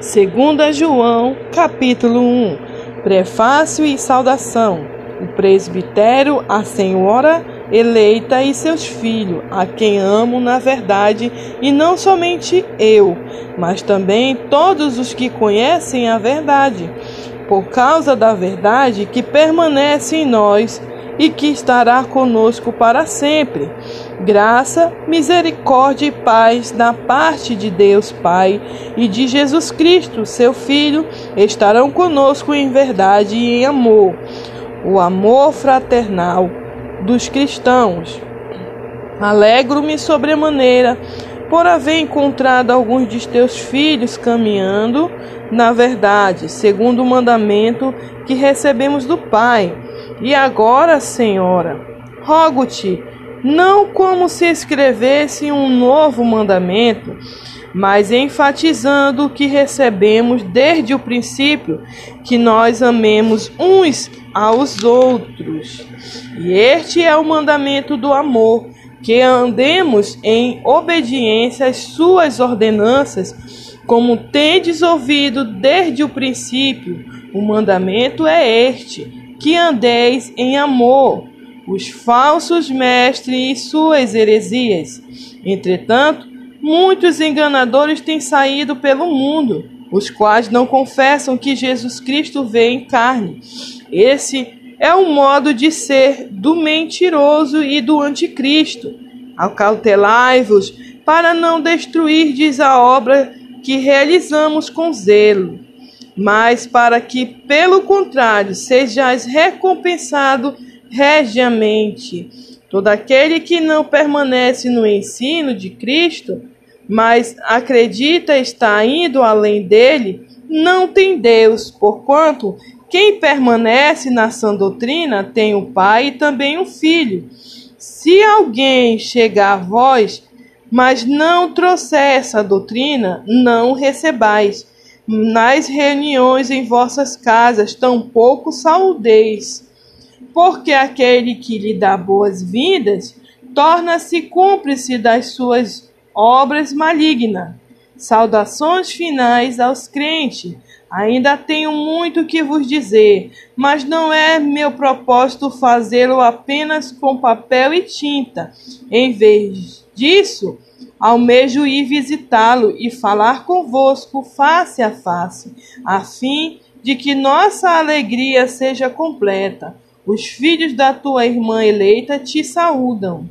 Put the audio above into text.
Segunda João, capítulo 1. Prefácio e saudação. O presbitério, a senhora eleita e seus filhos, a quem amo na verdade, e não somente eu, mas também todos os que conhecem a verdade, por causa da verdade que permanece em nós e que estará conosco para sempre. Graça, misericórdia e paz da parte de Deus Pai e de Jesus Cristo, seu Filho, estarão conosco em verdade e em amor. O amor fraternal dos cristãos. Alegro-me sobremaneira por haver encontrado alguns de teus filhos caminhando na verdade, segundo o mandamento que recebemos do Pai. E agora, Senhora, rogo-te, não como se escrevesse um novo mandamento, mas enfatizando o que recebemos desde o princípio, que nós amemos uns aos outros. E este é o mandamento do amor, que andemos em obediência às suas ordenanças, como tendes ouvido desde o princípio. O mandamento é este: que andeis em amor os falsos mestres e suas heresias. Entretanto, muitos enganadores têm saído pelo mundo, os quais não confessam que Jesus Cristo veio em carne. Esse é o modo de ser do mentiroso e do anticristo. Acautelai-vos para não destruirdes a obra que realizamos com zelo, mas para que, pelo contrário, sejais recompensado regiamente. Todo aquele que não permanece no ensino de Cristo, mas acredita estar indo além dele, não tem Deus, porquanto quem permanece na sã doutrina tem o Pai e também o Filho. Se alguém chegar a vós, mas não trouxer essa doutrina, não recebais. Nas reuniões em vossas casas, tampouco saudeis porque aquele que lhe dá boas-vindas torna-se cúmplice das suas obras malignas. Saudações finais aos crentes. Ainda tenho muito que vos dizer, mas não é meu propósito fazê-lo apenas com papel e tinta. Em vez disso, almejo ir visitá-lo e falar convosco face a face, a fim de que nossa alegria seja completa. Os filhos da tua irmã eleita te saúdam.